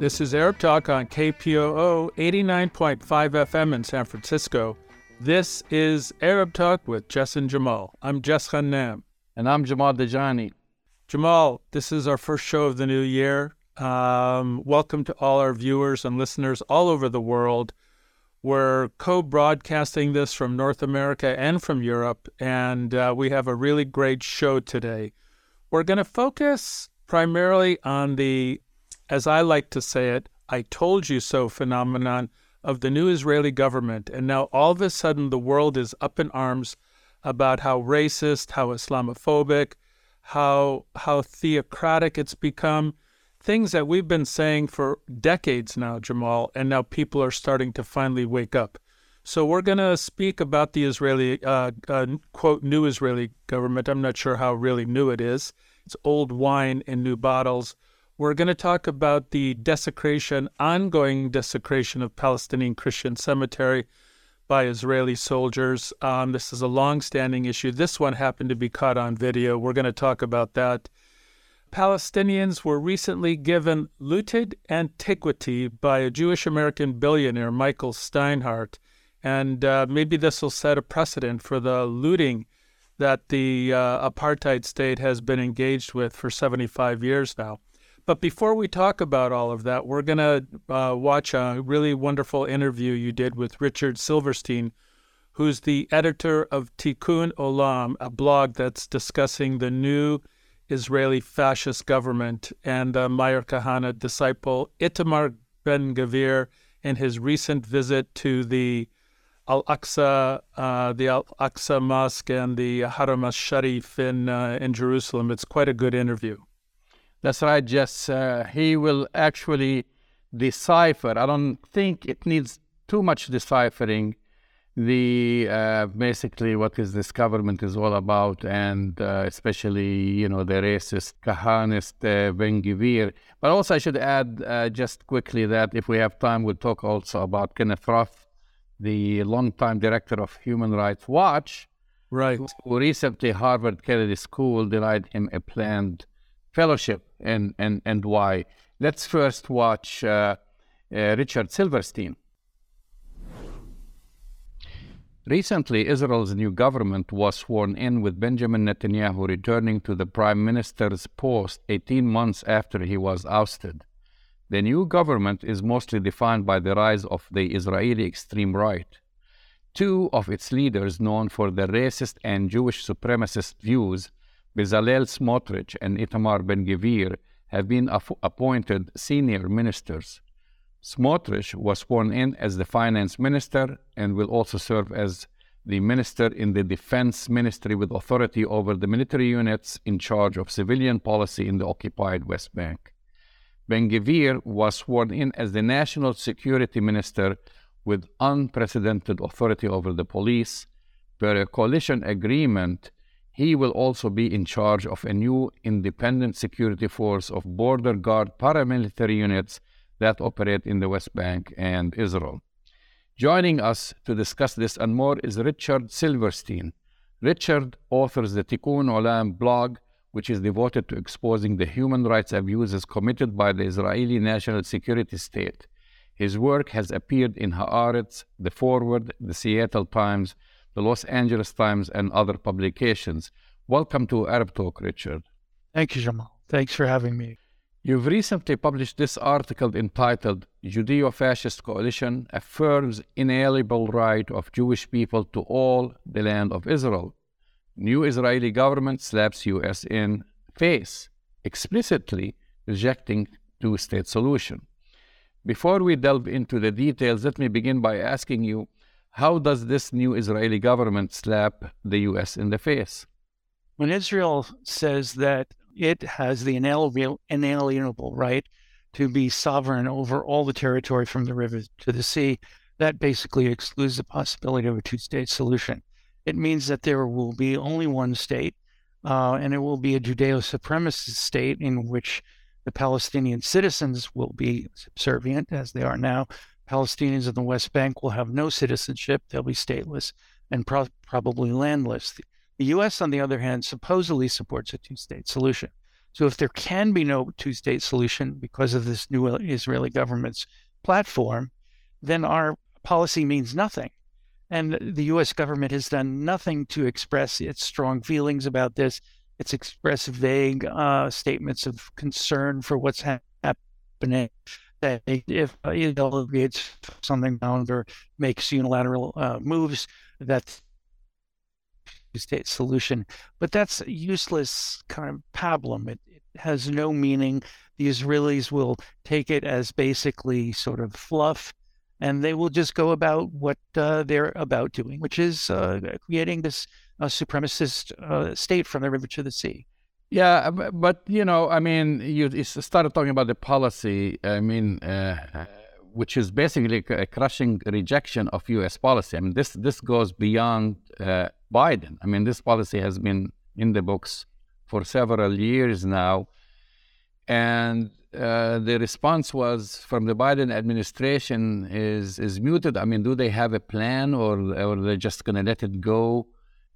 This is Arab Talk on KPOO 89.5 FM in San Francisco. This is Arab Talk with Jess and Jamal. I'm Jess Ghannam. And I'm Jamal Dajani. Jamal, this is our first show of the new year. Um, welcome to all our viewers and listeners all over the world. We're co broadcasting this from North America and from Europe, and uh, we have a really great show today. We're going to focus primarily on the, as I like to say it, I told you so phenomenon of the new Israeli government. And now all of a sudden the world is up in arms about how racist, how Islamophobic, how how theocratic it's become. Things that we've been saying for decades now, Jamal, and now people are starting to finally wake up. So we're going to speak about the Israeli, uh, uh, quote, new Israeli government. I'm not sure how really new it is. It's old wine in new bottles. We're going to talk about the desecration, ongoing desecration of Palestinian Christian cemetery by Israeli soldiers. Um, this is a long-standing issue. This one happened to be caught on video. We're going to talk about that. Palestinians were recently given looted antiquity by a Jewish American billionaire, Michael Steinhardt. And uh, maybe this will set a precedent for the looting that the uh, apartheid state has been engaged with for 75 years now. But before we talk about all of that, we're going to uh, watch a really wonderful interview you did with Richard Silverstein, who's the editor of Tikkun Olam, a blog that's discussing the new Israeli fascist government, and uh, Meir Kahane disciple Itamar Ben Gvir in his recent visit to the Al Aqsa, uh, the Al Aqsa Mosque, and the Haram al Sharif in uh, in Jerusalem. It's quite a good interview. That's right, Jess. Uh, he will actually decipher. I don't think it needs too much deciphering. The uh, basically what is this government is all about, and uh, especially you know the racist Kahanist uh, Ben Gvir. But also, I should add just quickly that if we have time, we'll talk also about Kenneth Roth the longtime director of Human Rights Watch, right, who recently Harvard Kennedy School denied him a planned fellowship, and and and why? Let's first watch uh, uh, Richard Silverstein. Recently, Israel's new government was sworn in with Benjamin Netanyahu returning to the prime minister's post 18 months after he was ousted. The new government is mostly defined by the rise of the Israeli extreme right. Two of its leaders, known for their racist and Jewish supremacist views, Bezalel Smotrich and Itamar Ben Gvir, have been appointed senior ministers. Smotrich was sworn in as the finance minister and will also serve as the minister in the defense ministry with authority over the military units in charge of civilian policy in the occupied West Bank. Ben Gvir was sworn in as the national security minister with unprecedented authority over the police. Per a coalition agreement, he will also be in charge of a new independent security force of border guard paramilitary units that operate in the West Bank and Israel. Joining us to discuss this and more is Richard Silverstein. Richard authors the Tikkun Olam blog which is devoted to exposing the human rights abuses committed by the Israeli national security state. His work has appeared in Haaretz, The Forward, the Seattle Times, the Los Angeles Times, and other publications. Welcome to Arab Talk, Richard. Thank you, Jamal. Thanks for having me. You've recently published this article entitled Judeo Fascist Coalition Affirms Inalienable Right of Jewish People to All the Land of Israel new Israeli government slaps US in face, explicitly rejecting two-state solution. Before we delve into the details, let me begin by asking you, how does this new Israeli government slap the US in the face? When Israel says that it has the inalienable right to be sovereign over all the territory from the river to the sea, that basically excludes the possibility of a two state solution it means that there will be only one state, uh, and it will be a Judeo supremacist state in which the Palestinian citizens will be subservient, as they are now. Palestinians in the West Bank will have no citizenship, they'll be stateless and pro- probably landless. The U.S., on the other hand, supposedly supports a two state solution. So if there can be no two state solution because of this new Israeli government's platform, then our policy means nothing. And the US government has done nothing to express its strong feelings about this. It's expressed vague uh, statements of concern for what's ha- happening. If uh, it delegates something down or makes unilateral uh, moves, that's state solution. But that's a useless kind of pablum. It, it has no meaning. The Israelis will take it as basically sort of fluff, and they will just go about what uh, they're about doing, which is uh, creating this supremacist uh, state from the river to the sea. Yeah, but you know, I mean, you started talking about the policy. I mean, uh, which is basically a crushing rejection of U.S. policy. I mean, this this goes beyond uh, Biden. I mean, this policy has been in the books for several years now, and uh, the response was from the Biden administration is is muted. I mean, do they have a plan, or or they're just going to let it go?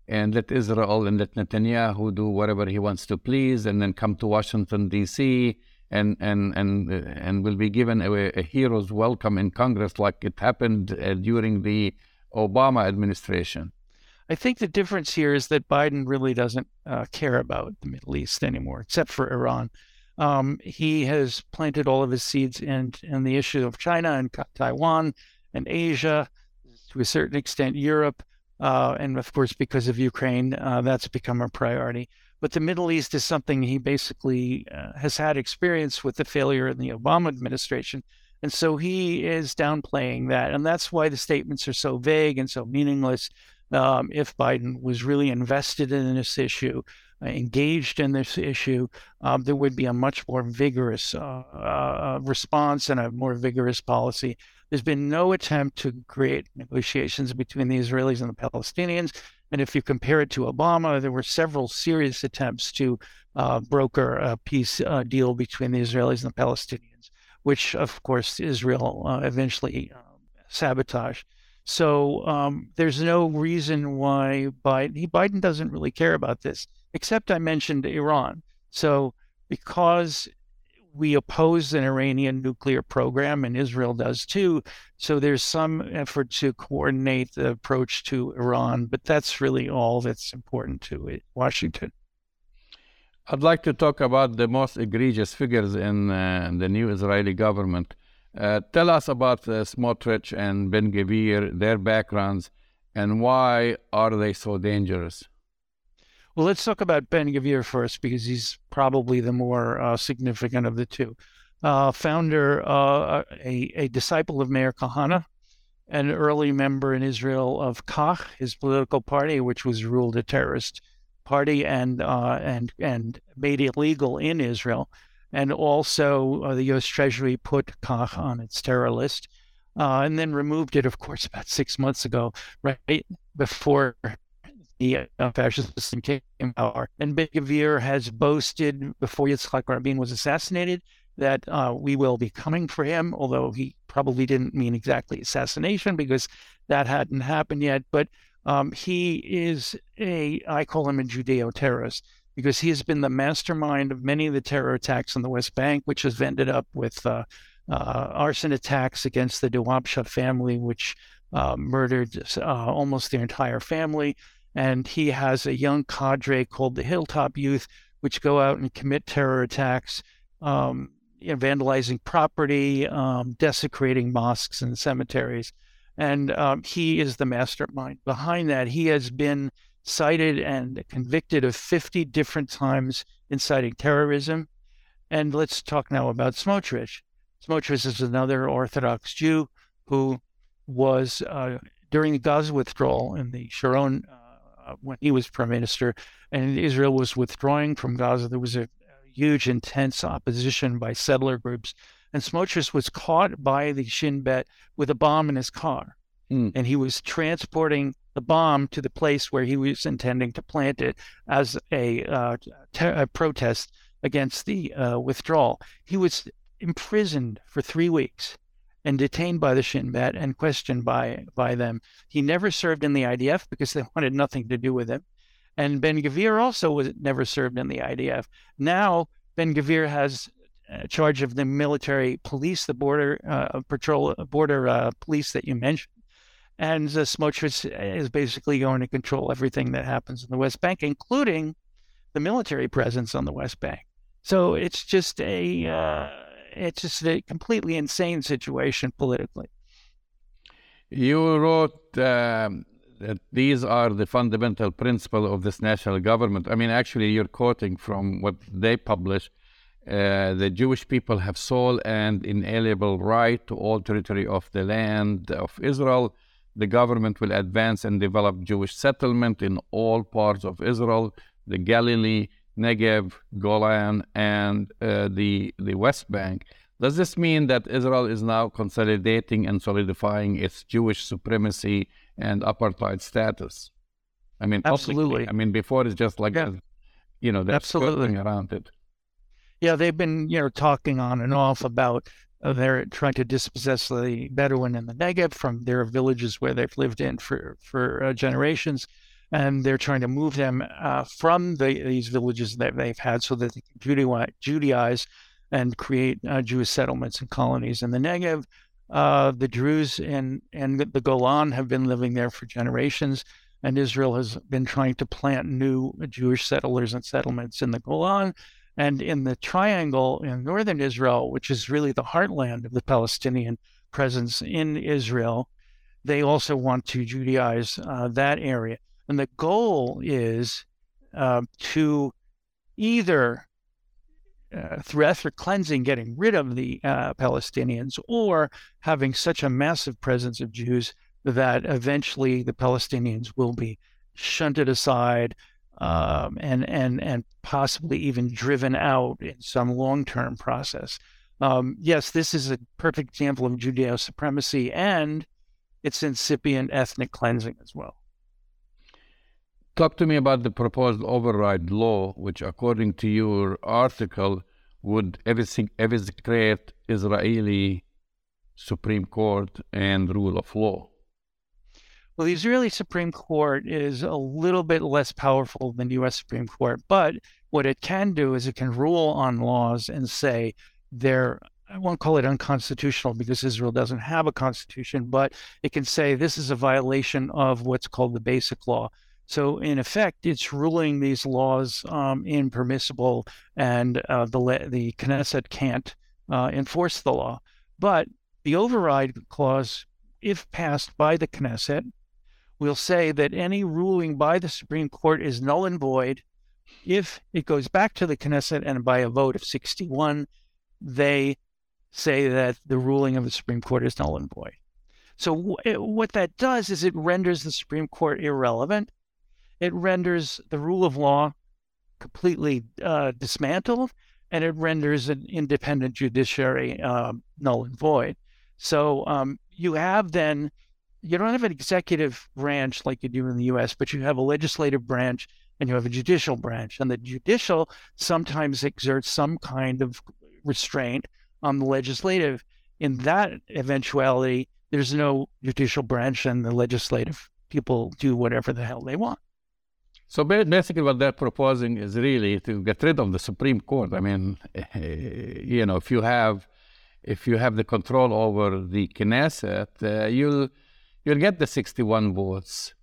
And let Israel and let Netanyahu do whatever he wants to please, and then come to Washington D.C and and and and will be given a, a hero's welcome in Congress, like it happened uh, during the Obama administration. I think the difference here is that Biden really doesn't uh, care about the Middle East anymore, except for Iran. Um, he has planted all of his seeds in in the issue of China and Taiwan and Asia, to a certain extent Europe, uh, and of course because of Ukraine, uh, that's become a priority. But the Middle East is something he basically uh, has had experience with the failure in the Obama administration. And so he is downplaying that. And that's why the statements are so vague and so meaningless. Um, if Biden was really invested in this issue, engaged in this issue, um, there would be a much more vigorous uh, uh, response and a more vigorous policy. There's been no attempt to create negotiations between the Israelis and the Palestinians. And if you compare it to Obama, there were several serious attempts to uh, broker a peace uh, deal between the Israelis and the Palestinians, which, of course, Israel uh, eventually um, sabotaged. So um, there's no reason why Biden, Biden doesn't really care about this, except I mentioned Iran. So because we oppose an Iranian nuclear program, and Israel does too. So there's some effort to coordinate the approach to Iran, but that's really all that's important to it, Washington. I'd like to talk about the most egregious figures in uh, the new Israeli government. Uh, tell us about uh, Smotrich and Ben Gvir, their backgrounds, and why are they so dangerous? Well, let's talk about Ben Gvir first because he's probably the more uh, significant of the two. Uh, founder, uh, a, a disciple of Meir Kahana, an early member in Israel of Kach, his political party, which was ruled a terrorist party and uh, and and made illegal in Israel, and also uh, the U.S. Treasury put Kach on its terror list. Uh, and then removed it, of course, about six months ago, right before the fascist system came power. And Ben Gvir has boasted before Yitzhak Rabin was assassinated that uh, we will be coming for him, although he probably didn't mean exactly assassination because that hadn't happened yet. But um, he is a, I call him a Judeo terrorist because he has been the mastermind of many of the terror attacks on the West Bank, which has ended up with uh, uh, arson attacks against the Dawabsha family, which uh, murdered uh, almost their entire family and he has a young cadre called the Hilltop Youth, which go out and commit terror attacks, um, you know, vandalizing property, um, desecrating mosques and cemeteries. And um, he is the mastermind behind that. He has been cited and convicted of 50 different times inciting terrorism. And let's talk now about Smotrich. Smotrich is another Orthodox Jew who was, uh, during the Gaza withdrawal in the Sharon uh, when he was prime minister, and Israel was withdrawing from Gaza. There was a, huge, intense opposition by settler groups, and Smotrich was caught by the Shin Bet with a bomb in his car, mm. and he was transporting the bomb to the place where he was intending to plant it as a, uh, a protest against the uh, withdrawal. He was imprisoned for three weeks and detained by the Shin Bet and questioned by by them. He never served in the IDF because they wanted nothing to do with him. And Ben Gvir also was never served in the IDF. Now Ben Gvir has uh, charge of the military police, the border uh, patrol, border uh, police that you mentioned. And uh, Smotrich is basically going to control everything that happens in the West Bank, including the military presence on the West Bank. So it's just a uh, it's just a completely insane situation politically. You wrote um, that these are the fundamental principle of this national government. I mean, actually, you're quoting from what they publish. Uh, the Jewish people have sole and inalienable right to all territory of the land of Israel. The government will advance and develop Jewish settlement in all parts of Israel, the Galilee, Negev, Golan, and uh, the the West Bank. Does this mean that Israel is now consolidating and solidifying its Jewish supremacy and apartheid status? I mean, absolutely. I mean, before it's just like, yeah. you know, they're absolutely around it. Yeah, they've been, you know, talking on and off about uh, they're trying to dispossess the Bedouin in the Negev from their villages where they've lived in for for uh, generations, and they're trying to move them uh, from the, these villages that they've had so that they can Judaize and create uh, Jewish settlements and colonies in the Negev. Uh, the Druze and, and the Golan have been living there for generations, and Israel has been trying to plant new Jewish settlers and settlements in the Golan. And in the triangle in northern Israel, which is really the heartland of the Palestinian presence in Israel, they also want to Judaize uh, that area. And the goal is uh, to either uh, through ethnic cleansing, getting rid of the uh, Palestinians, or having such a massive presence of Jews that eventually the Palestinians will be shunted aside um, and and and possibly even driven out in some long-term process. Um, yes, this is a perfect example of Judeo supremacy and its incipient ethnic cleansing as well. Talk to me about the proposed override law, which, according to your article, would eviscerate Israeli Supreme Court and rule of law. Well, the Israeli Supreme Court is a little bit less powerful than the U.S. Supreme Court, but what it can do is it can rule on laws and say they're I won't call it unconstitutional because Israel doesn't have a constitution, but it can say this is a violation of what's called the basic law. So, in effect, it's ruling these laws um, impermissible, and uh, the the Knesset can't uh, enforce the law. But the override clause, if passed by the Knesset, will say that any ruling by the Supreme Court is null and void if it goes back to the Knesset and by a vote of 61, they say that the ruling of the Supreme Court is null and void. So, w- what that does is it renders the Supreme Court irrelevant it renders the rule of law completely uh, dismantled and it renders an independent judiciary uh, null and void. So um, you have then, you don't have an executive branch like you do in the US, but you have a legislative branch and you have a judicial branch. And the judicial sometimes exerts some kind of restraint on the legislative. In that eventuality, there's no judicial branch and the legislative people do whatever the hell they want. So basically, what they're proposing is really to get rid of the Supreme Court. I mean, you know, if you have if you have the control over the Knesset, uh, you'll you'll get the 61 votes.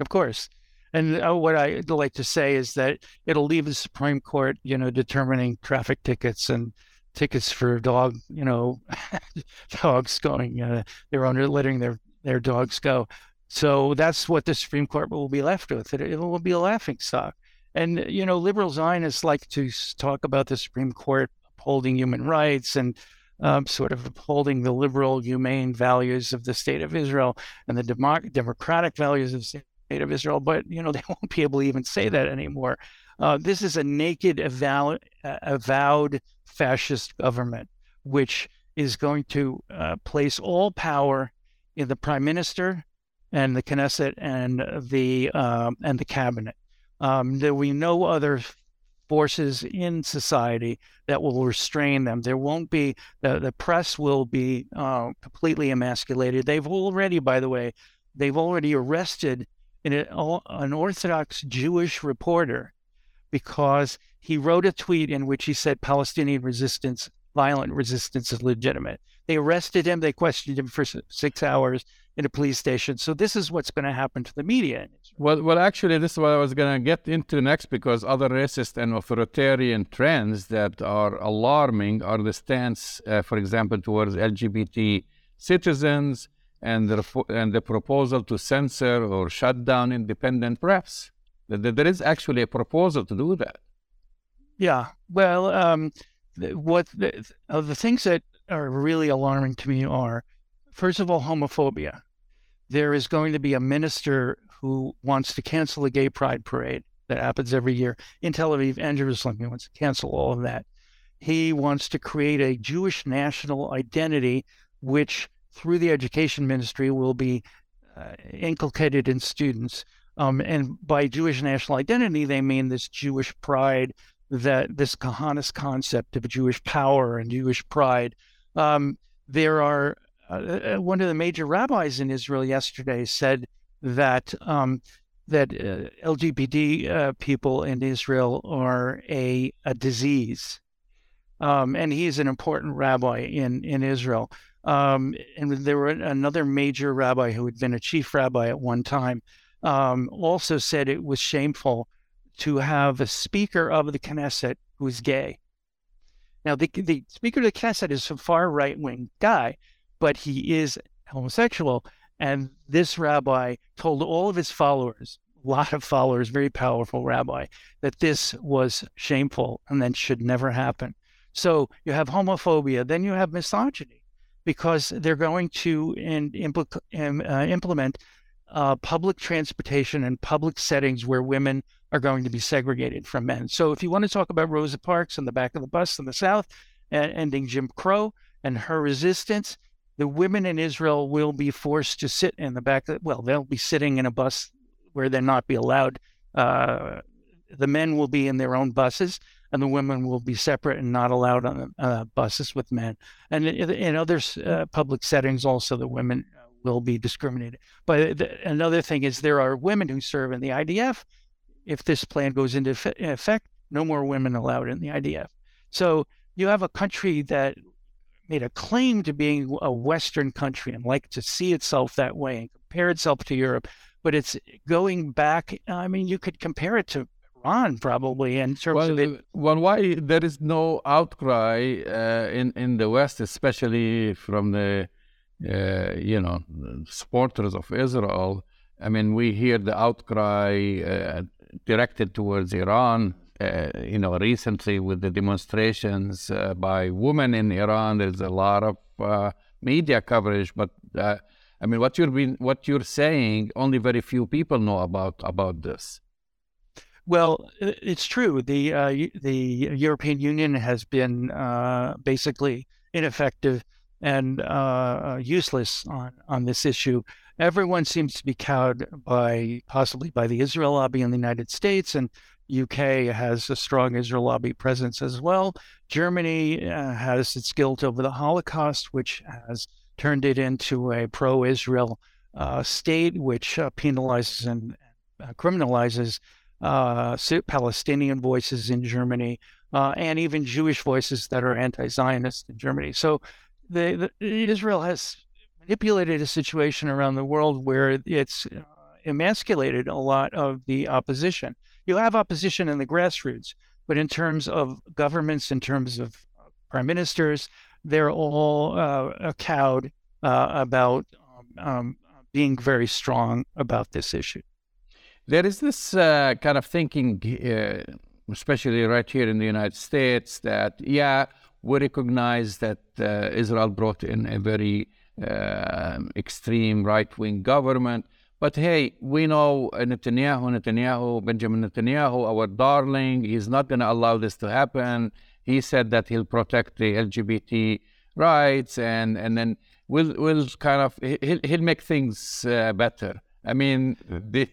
Of course. And uh, what I'd like to say is that it'll leave the Supreme Court, you know, determining traffic tickets and tickets for dog, you know, dogs going, uh, their owner letting their their dogs go. So that's what the Supreme Court will be left with. It, it will be a laughing stock. And, you know, liberal Zionists like to talk about the Supreme Court upholding human rights and um, sort of upholding the liberal, humane values of the state of Israel and the democ- democratic values of the state of Israel. But, you know, they won't be able to even say that anymore. Uh, this is a naked, avowed, uh, avowed fascist government, which is going to uh, place all power in the prime minister and the Knesset and the um, and the cabinet. Um, there will be no other forces in society that will restrain them. There won't be the the press will be uh, completely emasculated. They've already, by the way, they've already arrested an, an Orthodox Jewish reporter because he wrote a tweet in which he said Palestinian resistance, violent resistance, is legitimate. They arrested him. They questioned him for six hours in a police station. So this is what's going to happen to the media. Well, well, actually, this is what I was going to get into next because other racist and authoritarian trends that are alarming are the stance, uh, for example, towards LGBT citizens and the and the proposal to censor or shut down independent press. There is actually a proposal to do that. Yeah. Well, um, what the, uh, the things that are really alarming to me are, first of all, homophobia. There is going to be a minister who wants to cancel the gay pride parade that happens every year in Tel Aviv and Jerusalem. He wants to cancel all of that. He wants to create a Jewish national identity, which through the education ministry will be uh, inculcated in students. Um, and by Jewish national identity, they mean this Jewish pride, that this Kahanis concept of Jewish power and Jewish pride. Um, there are uh, uh, one of the major rabbis in Israel yesterday said that um, that uh, LGBT uh, people in Israel are a a disease, um, and he's an important rabbi in in Israel. Um, and there were another major rabbi who had been a chief rabbi at one time, um, also said it was shameful to have a speaker of the Knesset who's gay. Now, the, the speaker of the Knesset is a far right wing guy, but he is homosexual. And this rabbi told all of his followers, a lot of followers, very powerful rabbi, that this was shameful and that should never happen. So you have homophobia, then you have misogyny, because they're going to in, impl- uh, implement uh, public transportation and public settings where women are going to be segregated from men. So if you want to talk about Rosa Parks in the back of the bus in the South, and ending Jim Crow and her resistance, the women in Israel will be forced to sit in the back. Of, well, they'll be sitting in a bus where they'll not be allowed. Uh, the men will be in their own buses, and the women will be separate and not allowed on uh, buses with men. And in, in other uh, public settings, also the women will be discriminated. But the, another thing is there are women who serve in the IDF. If this plan goes into effect, no more women allowed in the IDF. So you have a country that made a claim to being a Western country and like to see itself that way and compare itself to Europe, but it's going back. I mean, you could compare it to Iran probably in terms well, of it. Well, why there is no outcry uh, in in the West, especially from the uh, you know, supporters of Israel. I mean, we hear the outcry uh, directed towards Iran. Uh, you know, recently with the demonstrations uh, by women in Iran, there's a lot of uh, media coverage. But uh, I mean, what you're what you're saying, only very few people know about about this. Well, it's true. The the European Union has been basically ineffective and uh, uh, useless on, on this issue. Everyone seems to be cowed by possibly by the Israel lobby in the United States, and UK has a strong Israel lobby presence as well. Germany uh, has its guilt over the Holocaust, which has turned it into a pro-Israel uh, state, which uh, penalizes and uh, criminalizes Palestinian voices in Germany and even Jewish voices that are anti-Zionist in Germany. So the, the, Israel has manipulated a situation around the world where it's uh, emasculated a lot of the opposition. You have opposition in the grassroots, but in terms of governments, in terms of uh, prime ministers, they're all uh, cowed uh, about um, um, being very strong about this issue. There is this uh, kind of thinking, uh, especially right here in the United States, that, yeah, we recognize that uh, Israel brought in a very extreme right wing government. But hey, we know Netanyahu, Netanyahu, Benjamin Netanyahu, our darling, he's not going to allow this to happen. He said that he'll protect the LGBT rights and, and then we'll, we'll kind of, he'll, he'll make things uh, better. I mean, do,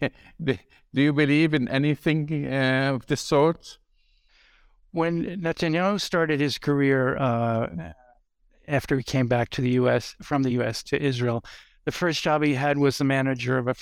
do you believe in anything uh, of this sort? when Netanyahu started his career uh, after he came back to the U.S. from the U.S. to Israel, the first job he had was the manager of a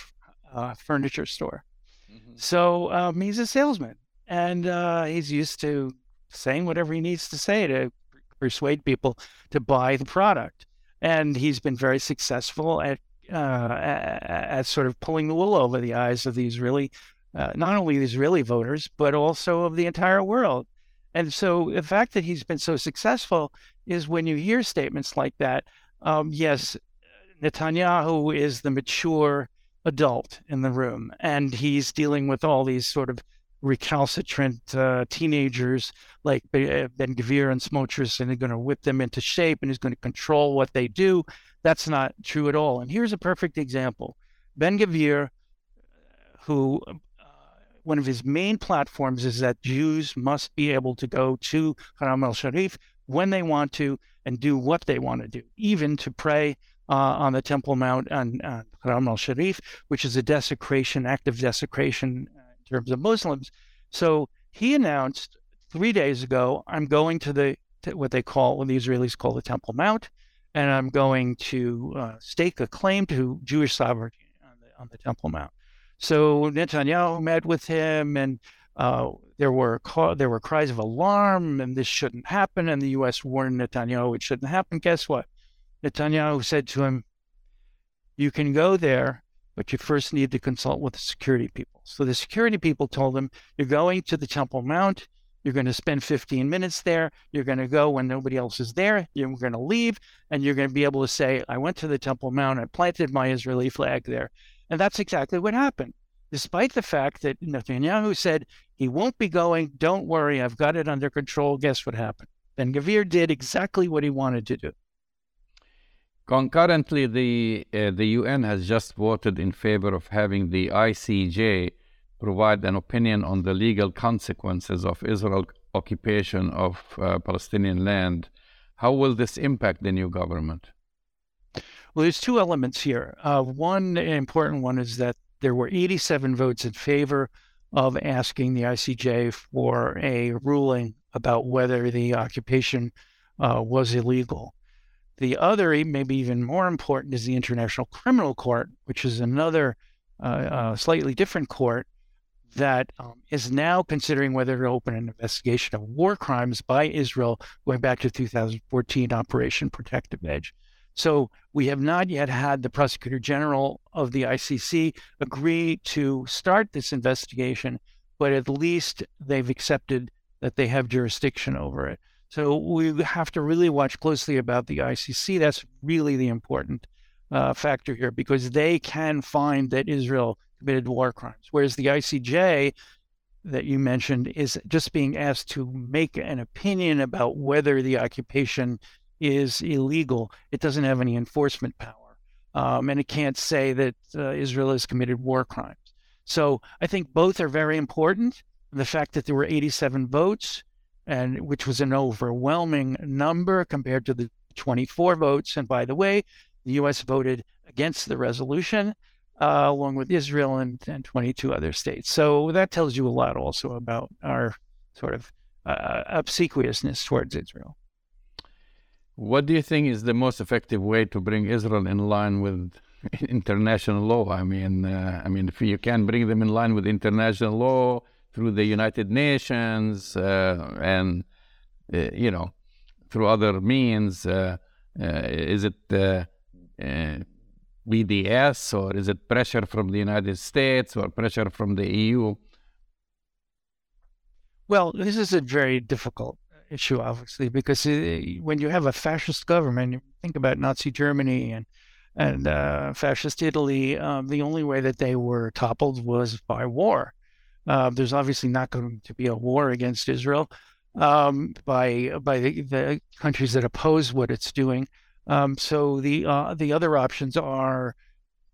uh, furniture store. Mm-hmm. So um, he's a salesman. and uh, he's used to saying whatever he needs to say to persuade people to buy the product. And he's been very successful at uh, at, sort of pulling the wool over the eyes of the Israeli, uh, not only the Israeli voters, but also of the entire world. And so the fact that he's been so successful is when you hear statements like that, um, yes, Netanyahu is the mature adult in the room, and he's dealing with all these sort of recalcitrant uh, teenagers like Ben Gvir and Smotrich, and they're going to whip them into shape, and he's going to control what they do. That's not true at all. And here's a perfect example: Ben Gvir, who uh, one of his main platforms is that Jews must be able to go to Haram al Sharif when they want to and do what they want to do, even to pray uh, on the Temple Mount on, on Haram al Sharif, which is a desecration, act of desecration in terms of Muslims. So he announced three days ago, I'm going to the to what they call, what the Israelis call the Temple Mount, and I'm going to uh, stake a claim to Jewish sovereignty on the, on the Temple Mount. So Netanyahu met with him, and uh, there were there were cries of alarm, and this shouldn't happen. And the U.S. warned Netanyahu it shouldn't happen. Guess what? Netanyahu said to him, "You can go there, but you first need to consult with the security people. So the security people told him, You're going to the Temple Mount. You're going to spend 15 minutes there. You're going to go when nobody else is there. You're going to leave, and you're going to be able to say, I went to the Temple Mount. I planted my Israeli flag there. And that's exactly what happened. Despite the fact that Netanyahu said he won't be going, don't worry, I've got it under control. Guess what happened? Ben Gvir did exactly what he wanted to do. Concurrently, the, uh, the UN has just voted in favor of having the ICJ provide an opinion on the legal consequences of Israel occupation of uh, Palestinian land. How will this impact the new government? Well, there's two elements here. Uh, one important one is that there were 87 votes in favor of asking the ICJ for a ruling about whether the occupation uh, was illegal. The other, maybe even more important, is the International Criminal Court, which is another uh, uh, slightly different court that um, is now considering whether to open an investigation of war crimes by Israel going back to 2014 Operation Protective Edge. So we have not yet had the prosecutor general of the ICC agree to start this investigation, but at least they've accepted that they have jurisdiction over it. So we have to really watch closely about the ICC. That's really the important uh, factor here because they can find that Israel committed war crimes, whereas the ICJ that you mentioned is just being asked to make an opinion about whether the occupation is illegal. It doesn't have any enforcement power, um, and it can't say that uh, Israel has committed war crimes. So I think both are very important. The fact that there were 87 votes and which was an overwhelming number compared to the 24 votes. And by the way, the U.S. voted against the resolution, uh, along with Israel and, and 22 other states. So that tells you a lot also about our sort of uh, obsequiousness towards Israel. What do you think is the most effective way to bring Israel in line with international law? I mean, uh, I mean, if you can bring them in line with international law, through the United Nations uh, and uh, you know through other means. Uh, is it BDS or is it pressure from the United States or pressure from the EU? Well, this is a very difficult issue, obviously, because when you have a fascist government, you think about Nazi Germany and and uh, fascist Italy. Um, the only way that they were toppled was by war. Uh, there's obviously not going to be a war against Israel um, by by the, the, countries that oppose what it's doing. Um, so the uh, the other options are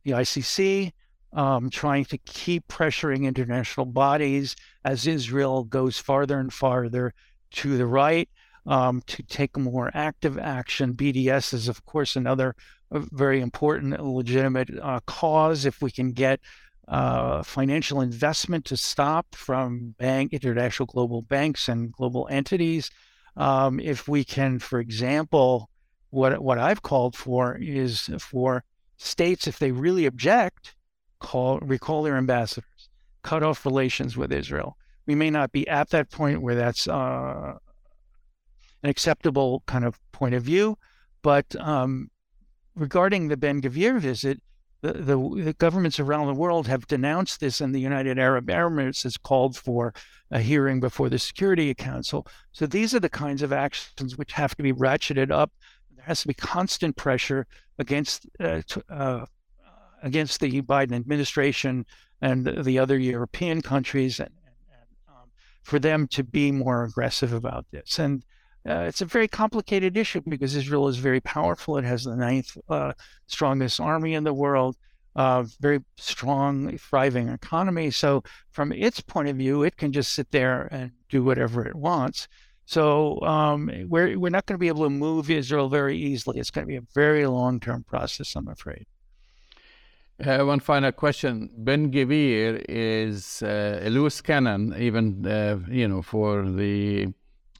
the ICC um, trying to keep pressuring international bodies as Israel goes farther and farther to the right um, to take more active action. BDS is of course another uh, very important legitimate uh, cause if we can get uh, financial investment to stop from bank international global banks and global entities. Um, if we can, for example, what what I've called for is for states, if they really object, call recall their ambassadors, cut off relations with Israel. We may not be at that point where that's uh, an acceptable kind of point of view, but um, regarding the Ben Gvir visit, the, the, governments around the world have denounced this, and the United Arab Emirates has called for a hearing before the Security Council. So these are the kinds of actions which have to be ratcheted up. There has to be constant pressure against uh, uh, against the Biden administration and the other European countries, and, and um, for them to be more aggressive about this. And uh, it's a very complicated issue because Israel is very powerful. It has the ninth uh, strongest army in the world, uh, very strong, thriving economy. So, from its point of view, it can just sit there and do whatever it wants. So, um, we're, we're not going to be able to move Israel very easily. It's going to be a very long term process, I'm afraid. Uh, one final question. Ben Gvir is uh, a loose cannon, even uh, you know, for the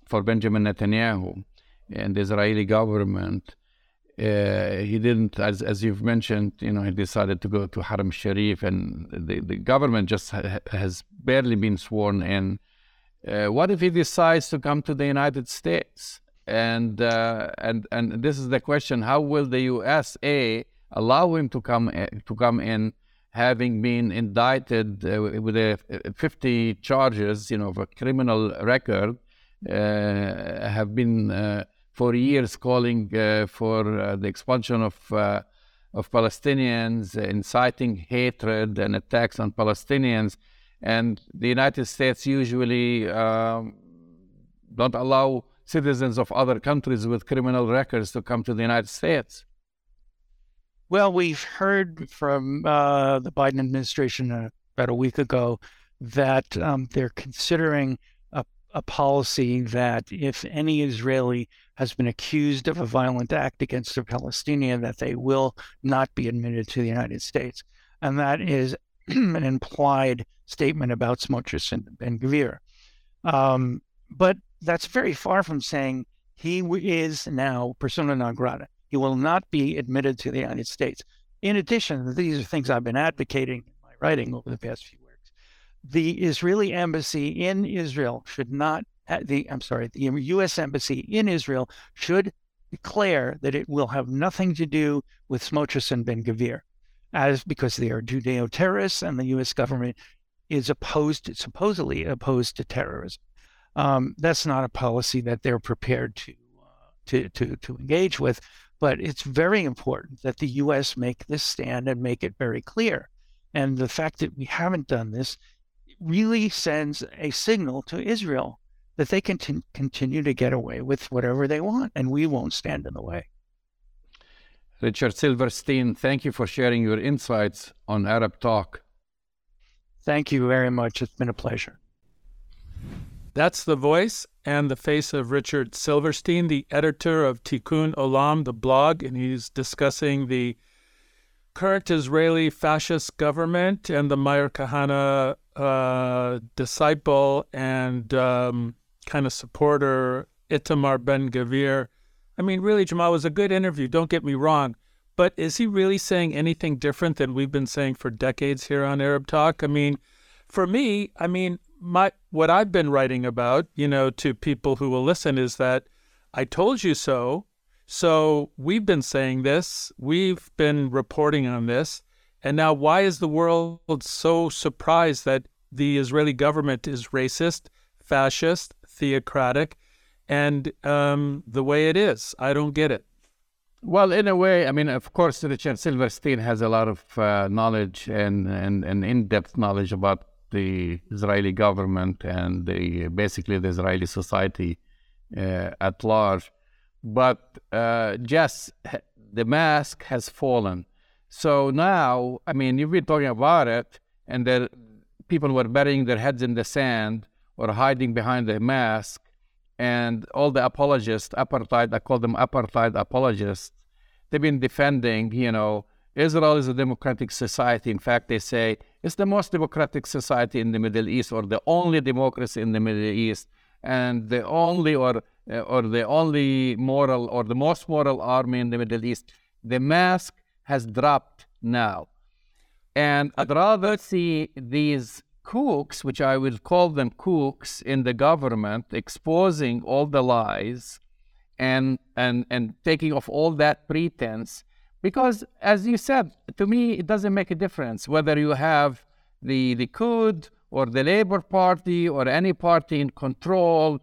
for Benjamin Netanyahu and the Israeli government. Uh, he didn't, as, as you've mentioned, you know, he decided to go to Haram Sharif, and the, the government just ha- has barely been sworn in. Uh, what if he decides to come to the United States? And uh, and and this is the question: How will the USA allow him to come uh, to come in, having been indicted uh, with a, 50 charges, you know, of a criminal record? Uh, have been uh, for years calling uh, for the expulsion of of Palestinians, inciting hatred and attacks on Palestinians, and the United States usually um, don't allow citizens of other countries with criminal records to come to the United States. Well, we've heard from uh, the Biden administration about a week ago that um, they're considering a policy that if any Israeli has been accused of a violent act against a Palestinian, that they will not be admitted to the United States. And that is an implied statement about Smotrich and Ben Gvir. Um, but that's very far from saying he is now persona non grata. He will not be admitted to the United States. In addition, these are things I've been advocating in my writing over the past few the Israeli embassy in Israel should not the I'm sorry, the U.S. embassy in Israel should declare that it will have nothing to do with Smotrich and Ben Gvir, as because they are Judeo terrorists and the U.S. government is opposed, supposedly opposed to terrorism. Um, that's not a policy that they're prepared to, uh, to to to engage with. But it's very important that the U.S. make this stand and make it very clear. And the fact that we haven't done this really sends a signal to Israel that they can t- continue to get away with whatever they want, and we won't stand in the way. Richard Silverstein, thank you for sharing your insights on Arab Talk. Thank you very much. It's been a pleasure. That's the voice and the face of Richard Silverstein, the editor of Tikkun Olam, the blog, and he's discussing the current Israeli fascist government and the Meir Kahane uh, disciple and um, kind of supporter, Itamar Ben Gvir. I mean, really, Jamal was a good interview. Don't get me wrong. But is he really saying anything different than we've been saying for decades here on Arab Talk? I mean, for me, I mean, my what I've been writing about, you know, to people who will listen is that I told you so. So we've been saying this, we've been reporting on this. And now, why is the world so surprised that the Israeli government is racist, fascist, theocratic, and um, the way it is? I don't get it. Well, in a way, I mean, of course, Richard Silverstein has a lot of uh, knowledge and, and, and in-depth knowledge about the Israeli government and the basically the Israeli society uh, at large. But uh, just the mask has fallen. So now, I mean, you've been talking about it, and the people were burying their heads in the sand or hiding behind the mask, and all the apologists, apartheid, I call them apartheid apologists, they've been defending, you know, Israel is a democratic society. In fact, they say it's the most democratic society in the Middle East, or the only democracy in the Middle East, and the only or or the only moral or the most moral army in the Middle East. The mask has dropped now. And I'd rather see these kooks, which I will call them kooks in the government, exposing all the lies and and and taking off all that pretense. Because as you said, to me it doesn't make a difference whether you have the the Likud or the Labor Party or any party in control.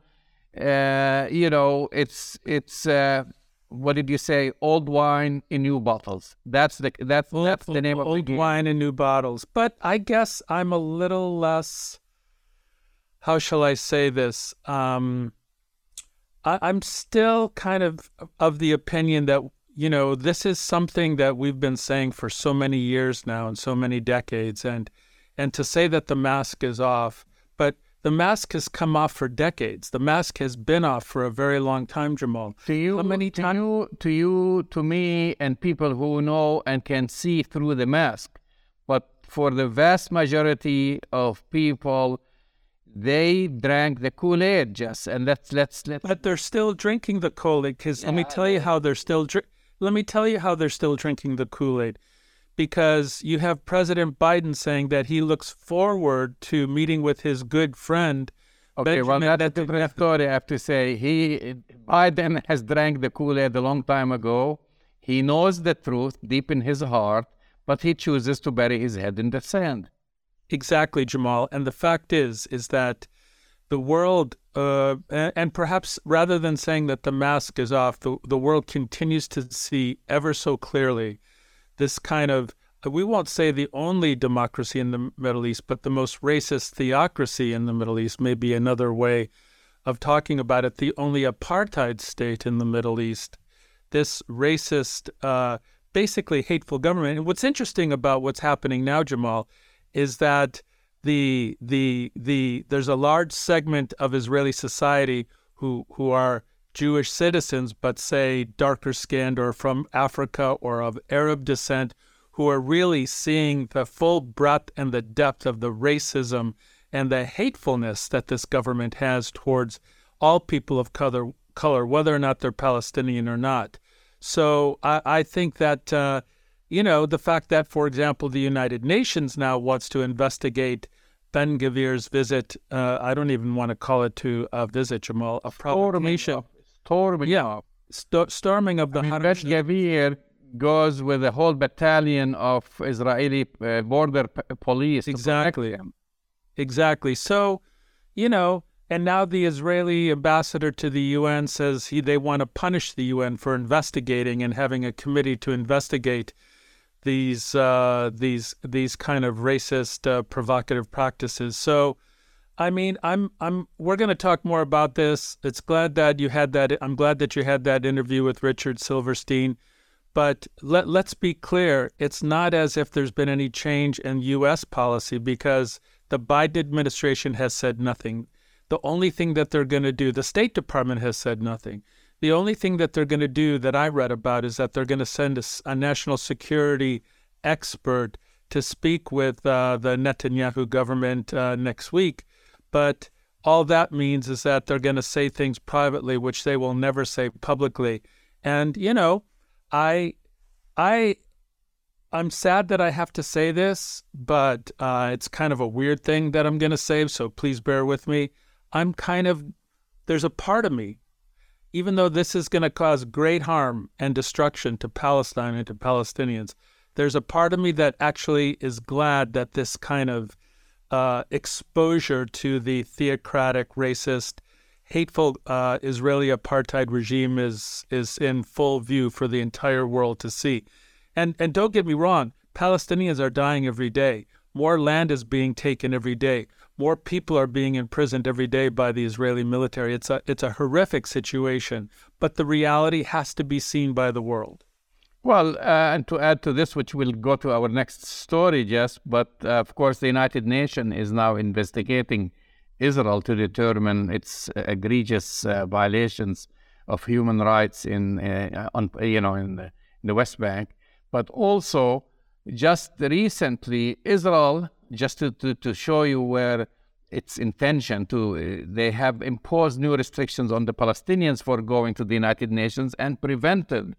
Uh, you know, it's it's uh, what did you say? Old wine in new bottles. That's the that's old, that's the name old of old wine in new bottles. But I guess I'm a little less. How shall I say this? Um, I, I'm still kind of of the opinion that you know this is something that we've been saying for so many years now and so many decades, and and to say that the mask is off, the mask has come off for decades. The mask has been off for a very long time, Jamal. To you, How many to times? you, to you, to me, and people who know and can see through the mask. But for the vast majority of people, they drank the Kool Aid, just and let's let's let. But they're still drinking the Kool Aid. Because let me Yeah, tell you how they're still dri- Let me tell you how they're still drinking the Kool Aid. Because you have President Biden saying that he looks forward to meeting with his good friend. Okay, well, Benjamin that's a different story. I have to say, he Biden has drank the Kool Aid a long time ago. He knows the truth deep in his heart, but he chooses to bury his head in the sand. Exactly, Jamal. And the fact is, is that the world, uh, and perhaps rather than saying that the mask is off, the, the world continues to see ever so clearly this kind of, we won't say the only democracy in the Middle East, but the most racist theocracy in the Middle East, may be another way of talking about it, the only apartheid state in the Middle East, this racist, uh, basically hateful government. And what's interesting about what's happening now, Jamal, is that the the the there's a large segment of Israeli society who who are Jewish citizens, but say darker skinned or from Africa or of Arab descent, who are really seeing the full breadth and the depth of the racism and the hatefulness that this government has towards all people of color, color whether or not they're Palestinian or not. So I, I think that uh, you know the fact that, for example, the United Nations now wants to investigate Ben Gvir's visit. Uh, I don't even want to call it to a visit, Jamal, a provocation, Storming Yeah. sto- storming of the I mean, Gvir goes with a whole battalion of Israeli uh, border p- police. Exactly. Exactly. So, you know, and now the Israeli ambassador to the UN says he they want to punish the UN for investigating and having a committee to investigate these uh, these these kind of racist, uh, provocative practices. So, I mean, I'm I'm we're going to talk more about this. It's glad that you had that. I'm glad that you had that interview with Richard Silverstein. But let let's be clear. It's not as if there's been any change in U.S. policy because the Biden administration has said nothing. The only thing that they're going to do, the State Department has said nothing. The only thing that they're going to do that I read about is that they're going to send a national security expert to speak with uh, the Netanyahu government uh, next week. But all that means is that they're going to say things privately, which they will never say publicly. And you know, I, I, I'm sad that I have to say this, but uh, it's kind of a weird thing that I'm going to say. So please bear with me. I'm kind of there's a part of me, even though this is going to cause great harm and destruction to Palestine and to Palestinians, there's a part of me that actually is glad that this kind of uh, exposure to the theocratic, racist, hateful uh, Israeli apartheid regime is is in full view for the entire world to see. And and don't get me wrong, Palestinians are dying every day. More land is being taken every day. More people are being imprisoned every day by the Israeli military. It's a it's a horrific situation, but the reality has to be seen by the world. Well, uh, and to add to this, which will go to our next story, Jess, but uh, of course, the United Nations is now investigating Israel to determine its uh, egregious uh, violations of human rights in, uh, on, you know, in the, in the West Bank. But also, just recently, Israel, just to, to, to show you where its intention to, uh, they have imposed new restrictions on the Palestinians for going to the United Nations and prevented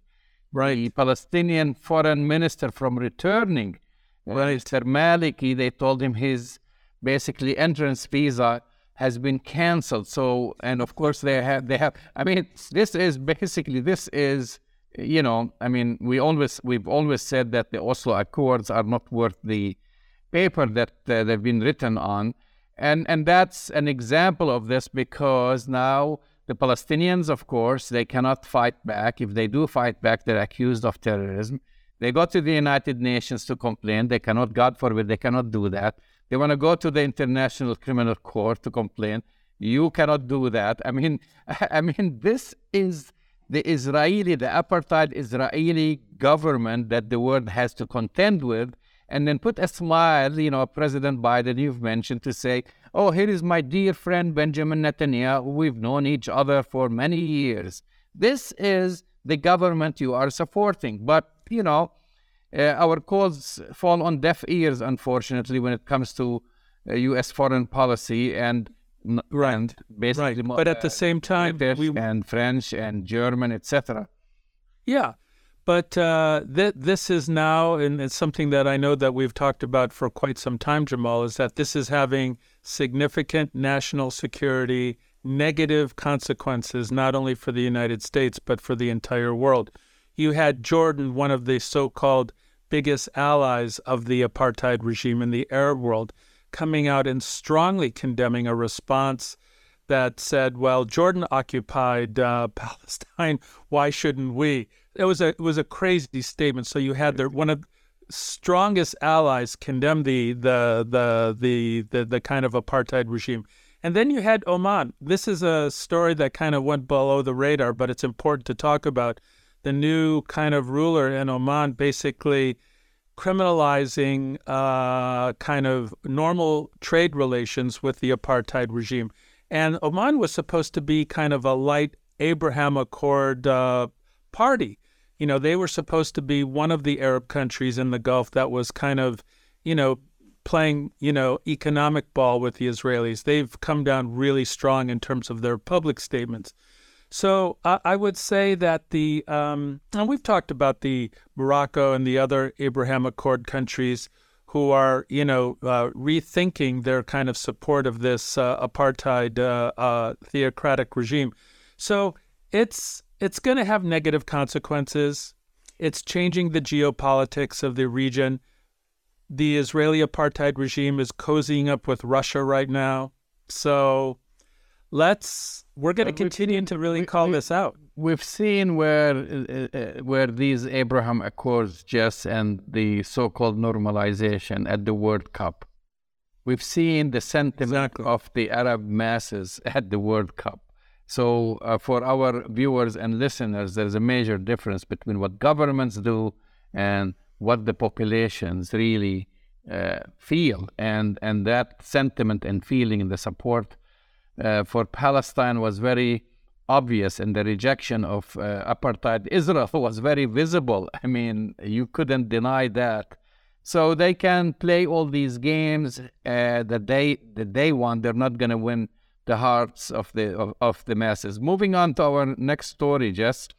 the Palestinian foreign minister from returning. Right. Mr. Maliki, they told him his basically entrance visa has been canceled. So, and of course they have, they have, I mean, this is basically, this is, you know, I mean, we always, we've always said that the Oslo Accords are not worth the paper that uh, they've been written on. And, and that's an example of this because now the Palestinians, of course, they cannot fight back. If they do fight back, they're accused of terrorism. They go to the United Nations to complain. They cannot, God forbid, they cannot do that. They want to go to the International Criminal Court to complain. You cannot do that. I mean, I mean, this is the Israeli, the apartheid Israeli government that the world has to contend with, and then put a smile, you know, President Biden, you've mentioned, to say, oh, here is my dear friend Benjamin Netanyahu. We've known each other for many years. This is the government you are supporting. But, you know, uh, our calls fall on deaf ears, unfortunately, when it comes to uh, U.S. foreign policy and right, basically, right. But at the same time, we and French and German, etc. Yeah, but uh, th- this is now, and it's something that I know that we've talked about for quite some time, Jamal, is that this is having significant national security negative consequences, not only for the United States, but for the entire world. You had Jordan, one of the so called biggest allies of the apartheid regime in the Arab world, coming out and strongly condemning a response that said, "Well, Jordan occupied uh, Palestine. Why shouldn't we?" It was a it was a crazy statement. So you had the one of strongest allies condemn the the the the the, the kind of apartheid regime. And then you had Oman. This is a story that kind of went below the radar, but it's important to talk about the new kind of ruler in Oman basically criminalizing uh, kind of normal trade relations with the apartheid regime. And Oman was supposed to be kind of a light Abraham Accord uh, party. You know, they were supposed to be one of the Arab countries in the Gulf that was kind of, you know, playing, you know, economic ball with the Israelis. They've come down really strong in terms of their public statements. So I, I would say that the, um, and we've talked about the Morocco and the other Abraham Accord countries who are, you know, uh, rethinking their kind of support of this uh, apartheid uh, uh theocratic regime. So it's it's going to have negative consequences. It's changing the geopolitics of the region. The Israeli apartheid regime is cozying up with Russia right now. So let's we're going to continue to really we, call we, this out. We've seen where uh, uh, where these Abraham Accords just and the so-called normalization at the World Cup. We've seen the sentiment exactly. of the Arab masses at the World Cup. So uh, for our viewers and listeners, there's a major difference between what governments do and what the populations really uh, feel, and and that sentiment and feeling and the support uh, for Palestine was very obvious, and the rejection of uh, apartheid Israel was very visible. I mean, you couldn't deny that. So they can play all these games uh, that they that they want. They're not going to win the hearts of the of, of, the masses. Moving on to our next story, Jess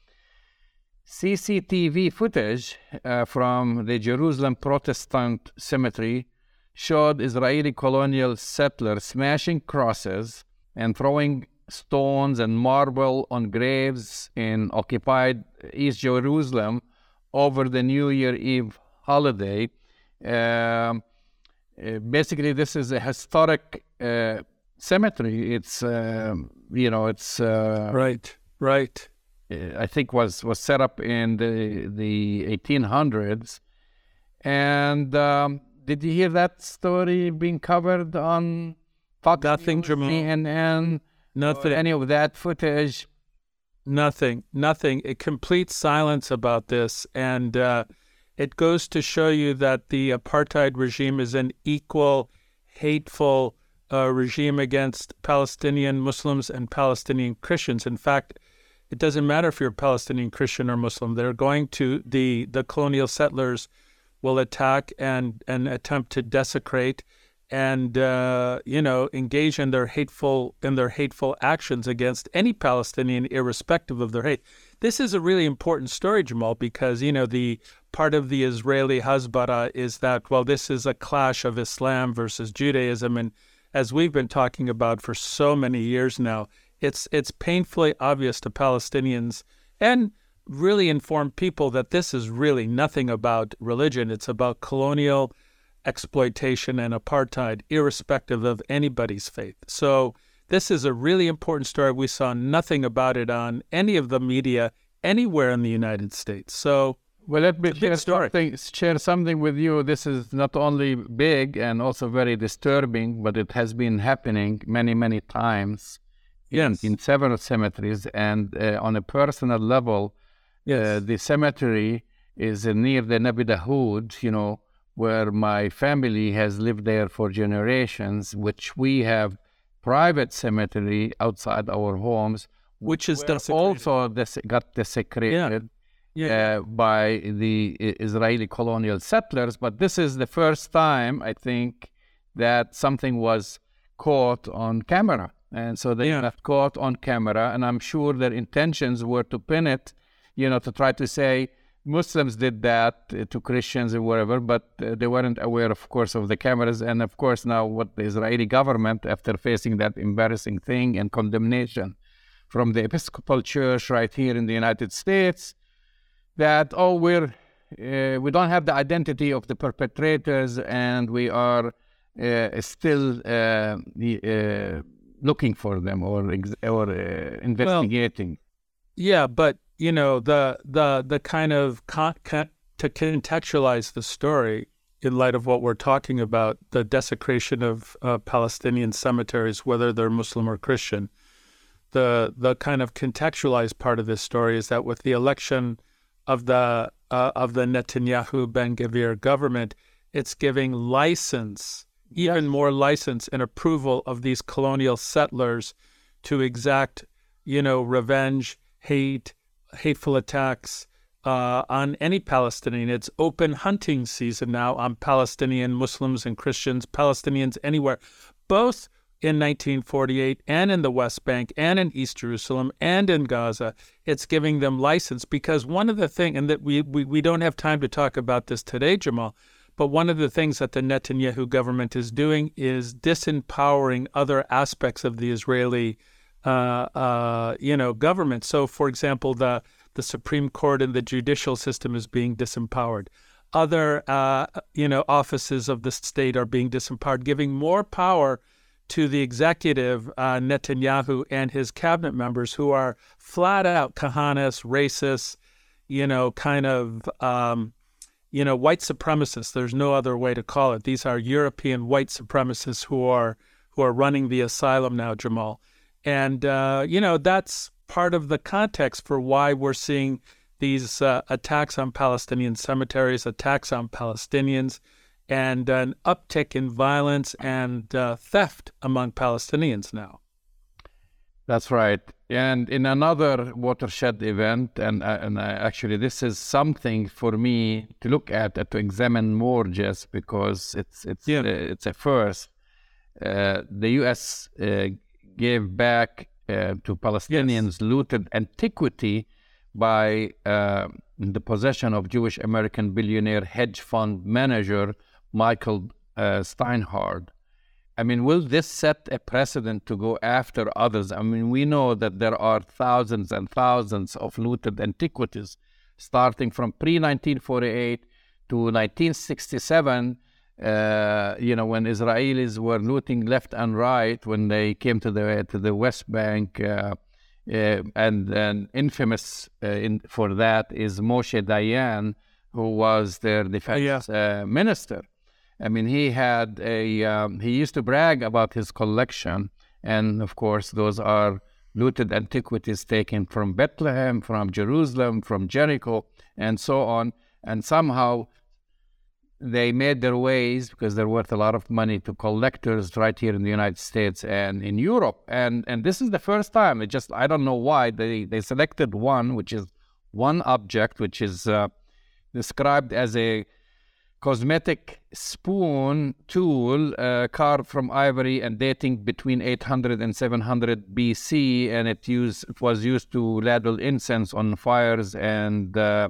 CCTV footage uh, from the Jerusalem Protestant Cemetery showed Israeli colonial settlers smashing crosses and throwing stones and marble on graves in occupied East Jerusalem over the New Year Eve holiday. Uh, basically, this is a historic uh, cemetery. It's uh, you know it's uh, right, right. I think was was set up in the the 1800s, and um, did you hear that story being covered on Fox Nothing, News, CNN, nothing, any of that footage. Nothing, nothing. A complete silence about this, and uh, it goes to show you that the apartheid regime is an equal, hateful uh, regime against Palestinian Muslims and Palestinian Christians. In fact, it doesn't matter if you're a Palestinian Christian or Muslim. They're going to the the colonial settlers will attack and and attempt to desecrate and uh, you know engage in their hateful in their hateful actions against any Palestinian, irrespective of their hate. This is a really important story, Jamal, because you know the part of the Israeli Hasbara is that, well, this is a clash of Islam versus Judaism. And as we've been talking about for so many years now, it's, it's painfully obvious to Palestinians and really informed people that this is really nothing about religion. It's about colonial exploitation and apartheid, irrespective of anybody's faith. So, this is a really important story. We saw nothing about it on any of the media anywhere in the United States. So, well, let me share something, share something with you. This is not only big and also very disturbing, but it has been happening many, many times yes. in, in several cemeteries. And uh, on a personal level, yes. uh, the cemetery is uh, near the nabidahood, you know, where my family has lived there for generations, which we have private cemetery outside our homes, which is also des- got desecrated. Yeah yeah. uh, by the Israeli colonial settlers. But this is the first time, I think, that something was caught on camera. And so they yeah. got caught on camera, and I'm sure their intentions were to pin it, you know, to try to say Muslims did that uh, to Christians or whatever, but uh, they weren't aware, of course, of the cameras. And of course, now what the Israeli government, after facing that embarrassing thing and condemnation from the Episcopal Church right here in the United States, that oh we're uh, we don't have the identity of the perpetrators and we are uh, still uh, uh looking for them or or uh, investigating. Well, yeah, but you know the the the kind of con- con- to contextualize the story in light of what we're talking about, the desecration of uh, Palestinian cemeteries, whether they're Muslim or Christian. The the kind of contextualized part of this story is that with the election of the uh, of the Netanyahu Ben Gvir government, it's giving license, even more license and approval of these colonial settlers to exact, you know, revenge, hate, hateful attacks uh, on any Palestinian. It's open hunting season now on Palestinian Muslims and Christians, Palestinians anywhere, both in 1948 and in the West Bank and in East Jerusalem and in Gaza. It's giving them license because one of the things, and that we, we, we don't have time to talk about this today, Jamal, but one of the things that the Netanyahu government is doing is disempowering other aspects of the Israeli, uh, uh, you know, government. So, for example, the the Supreme Court and the judicial system is being disempowered. Other, uh, you know, offices of the state are being disempowered, giving more power to the executive, uh, Netanyahu, and his cabinet members who are flat out Kahanas, racists, you know, kind of, um, you know, white supremacists. There's no other way to call it. These are European white supremacists who are who are running the asylum now, Jamal. And uh, you know, that's part of the context for why we're seeing these uh, attacks on Palestinian cemeteries, attacks on Palestinians and an uptick in violence and uh, theft among Palestinians now. That's right. And in another watershed event, and, uh, and uh, actually, this is something for me to look at, uh, to examine more, just because it's it's yeah. Uh, it's a first. Uh, the U.S. gave back to Palestinians yes. looted antiquity by the possession of Jewish American billionaire hedge fund manager Michael uh, Steinhardt. I mean, will this set a precedent to go after others? I mean, we know that there are thousands and thousands of looted antiquities, starting from pre 1948 to 1967. Uh, you know, when Israelis were looting left and right when they came to the to the West Bank, uh, uh, and and infamous uh, in, for that is Moshe Dayan, who was their defense yeah. Uh, minister. I mean, he had a, um, he used to brag about his collection. And of course, those are looted antiquities taken from Bethlehem, from Jerusalem, from Jericho, and so on. And somehow they made their ways because they're worth a lot of money to collectors right here in the United States and in Europe. And and this is the first time. It just I don't know why they they selected one, which is one object, which is uh, described as a cosmetic spoon tool uh, carved from ivory and dating between 800 and 700 BC, and it used it was used to ladle incense on fires and uh,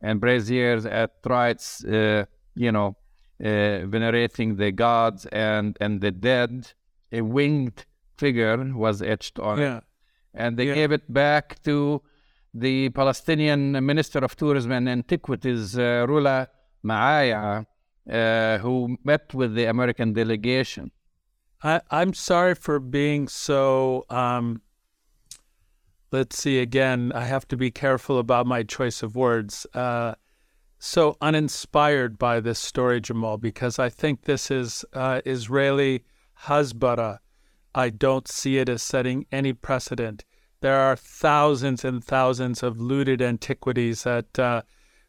and braziers at rites, uh, you know, uh, venerating the gods and, and the dead. A winged figure was etched on it. And they Yeah. gave it back to the Palestinian Minister of Tourism and Antiquities, uh, Rula Maaya, uh, who met with the American delegation. I, I'm sorry for being so. Um, let's see again. I have to be careful about my choice of words. Uh, so uninspired by this story, Jamal, because I think this is uh, Israeli Hasbara. I don't see it as setting any precedent. There are thousands and thousands of looted antiquities at uh,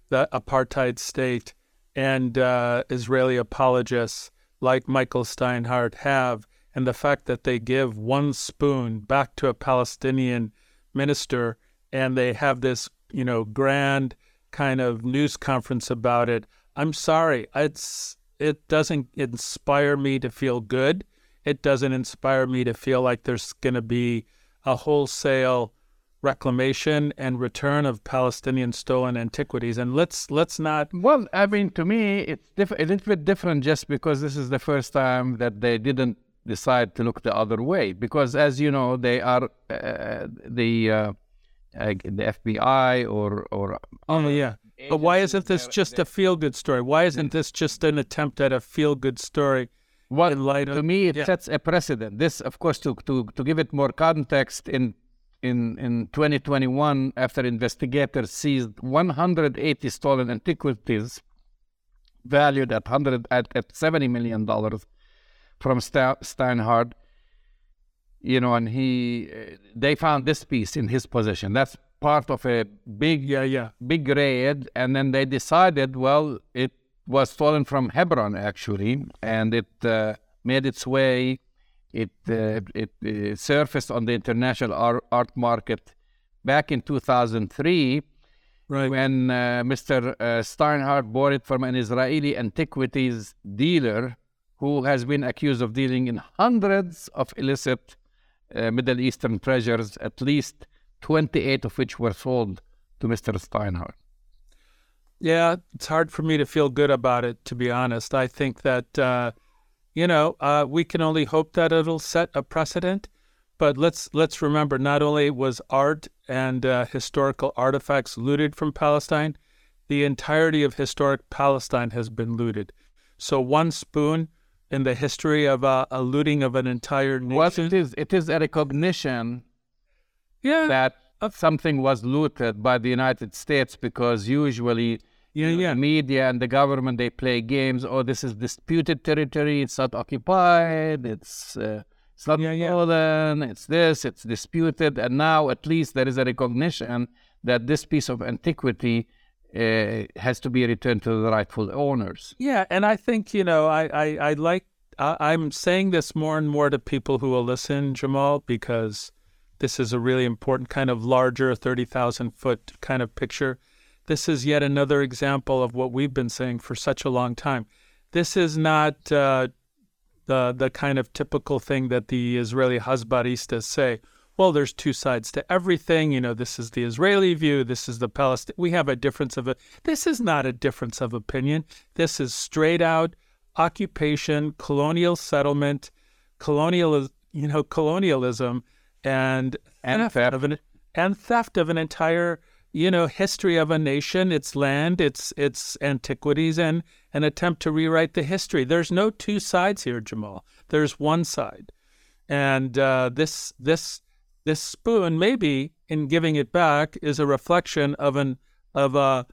the apartheid state, and uh, Israeli apologists like Michael Steinhardt have, and the fact that they give one spoon back to a Palestinian minister and they have this, you know, grand kind of news conference about it. I'm sorry, it's it doesn't inspire me to feel good. It doesn't inspire me to feel like there's going to be a wholesale reclamation and return of Palestinian stolen antiquities. And let's let's not Well, I mean, to me, it's diff- a little bit different just because this is the first time that they didn't decide to look the other way. Because, as you know, they are uh, the uh, uh, the FBI or or Oh yeah. But why isn't this just a feel good story? Why isn't this just an attempt at a feel good story Well, in light of to me, it yeah. sets a precedent. This, of course, to, to, to give it more context, in in in 2021, after investigators seized 180 stolen antiquities valued at 100 at, at 70 million dollars from Sta- Steinhardt, you know, and he they found this piece in his possession. That's part of a big Yeah, yeah. big raid, and then they decided, well, it was stolen from Hebron actually, and it uh, made its way. It uh, it uh, surfaced on the international art, art market back in 2003 Right. when uh, Mr. Uh, Steinhardt bought it from an Israeli antiquities dealer who has been accused of dealing in hundreds of illicit uh, Middle Eastern treasures, at least 28 of which were sold to Mr. Steinhardt. Yeah, it's hard for me to feel good about it, to be honest. I think that, uh, you know, uh, we can only hope that it'll set a precedent. But let's let's remember, not only was art and uh, historical artifacts looted from Palestine, the entirety of historic Palestine has been looted. So one spoon in the history of uh, a looting of an entire Well, nation. it is, it is a recognition yeah, that something was looted by the United States because usually yeah, you know, yeah. media and the government they play games. Oh, this is disputed territory. It's not occupied. It's uh, it's not Yeah, yeah. It's this. It's disputed. And now at least there is a recognition that this piece of antiquity uh, has to be returned to the rightful owners. Yeah, and I think you know I I, I like I, I'm saying this more and more to people who will listen, Jamal, because this is a really important kind of larger thirty thousand foot kind of picture. This is yet another example of what we've been saying for such a long time. This is not uh, the the kind of typical thing that the Israeli Hasbaristas say. Well, there's two sides to everything. You know, this is the Israeli view. This is the Palestinian. We have a difference of it. This is not a difference of opinion. This is straight out occupation, colonial settlement, colonial, you know, colonialism, and And theft. of an and theft of an entire, you know, history of a nation, its land, its its antiquities, and an attempt to rewrite the history. There's no two sides here, Jamal. There's one side, and uh, this this this spoon, maybe in giving it back, is a reflection of an of a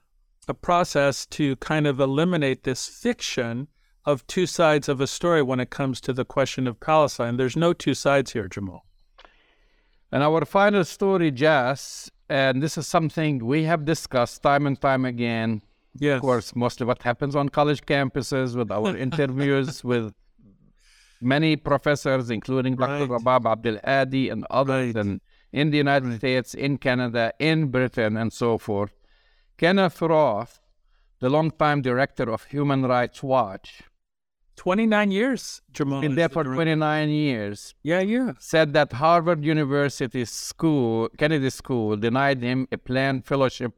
a process to kind of eliminate this fiction of two sides of a story when it comes to the question of Palestine. There's no two sides here, Jamal. And our final story, Jess, and this is something we have discussed time and time again. Yes. Of course, mostly what happens on college campuses with our interviews with many professors, including Dr. Right. Rabab Abdel Hadi and others, Right. and in the United States, in Canada, in Britain, and so forth. Kenneth Roth, the longtime director of Human Rights Watch, 29 years, Jamal. been there for direct- 29 years, Yeah, yeah. said that Harvard University School, Kennedy School, denied him a planned fellowship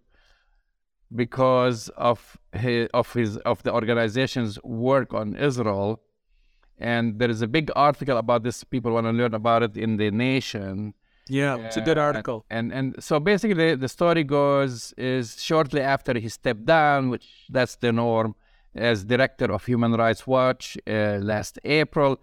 because of his, of his of the organization's work on Israel. And there is a big article about this. People want to learn about it in the Nation. Yeah, it's a good Uh, article. And, and and so basically, the story goes is shortly after he stepped down, which that's the norm, as director of Human Rights Watch uh, last April,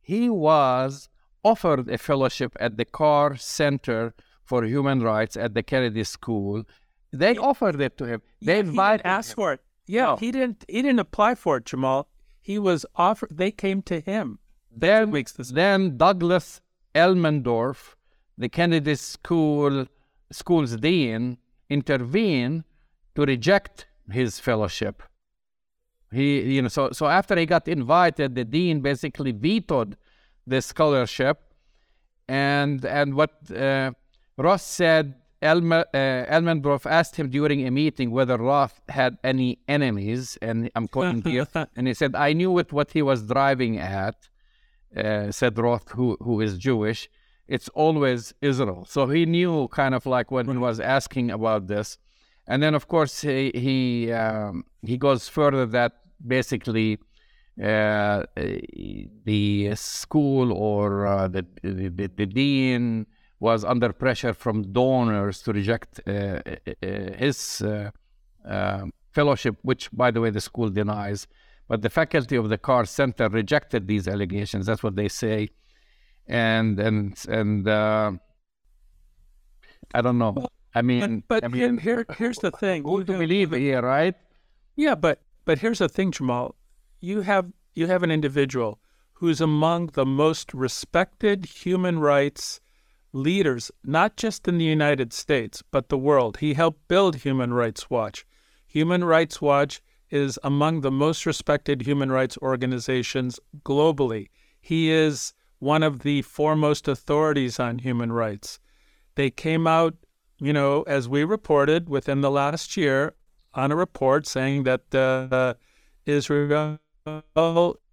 he was offered a fellowship at the Carr Center for Human Rights at the Kennedy School. They offered it to him. They Yeah, he invited didn't ask him. for it. Yeah, No. he didn't. He didn't apply for it, Jamal. He was offered. They came to him. Then, then Douglas Elmendorf, the Kennedy School school's dean, intervened to reject his fellowship. He, you know, so so after he got invited, the dean basically vetoed the scholarship, and and what uh, Roth said, Elma, uh, Elmendorf asked him during a meeting whether Roth had any enemies, and I'm quoting here, and he said, "I knew it what he was driving at." Uh, said Roth, who who is Jewish. It's always Israel. So he knew kind of like when he was asking about this, and then of course he he um, he goes further that basically uh, the school or uh, the, the the dean was under pressure from donors to reject uh, uh, uh, his uh, fellowship, which by the way the school denies. But the faculty of the Carr Center rejected these allegations. That's what they say, and and and uh, I don't know. I mean, But, but I mean, here, here, here's the thing. who to believe here, right? Yeah, but but here's the thing, Jamal. You have you have an individual who's among the most respected human rights leaders, not just in the United States, but the world. He helped build Human Rights Watch. Human Rights Watch is among the most respected human rights organizations globally. He is one of the foremost authorities on human rights. They came out, you know, as we reported within the last year on a report saying that uh, Israel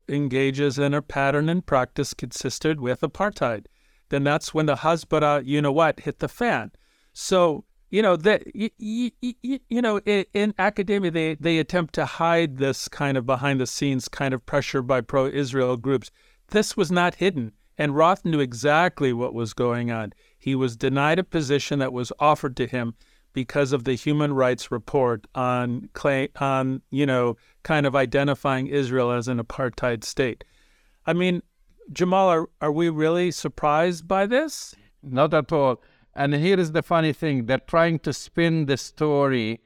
engages in a pattern and practice consistent with apartheid. Then that's when the Hasbara, you know what, hit the fan. So you know that you, you, you know in, in academia they they attempt to hide this kind of behind the scenes kind of pressure by pro-Israel groups. This was not hidden, and Roth knew exactly what was going on. He was denied a position that was offered to him because of the human rights report on claim on you know kind of identifying Israel as an apartheid state. I mean, Jamal, are are we really surprised by this? Not at all. And here is the funny thing: they're trying to spin the story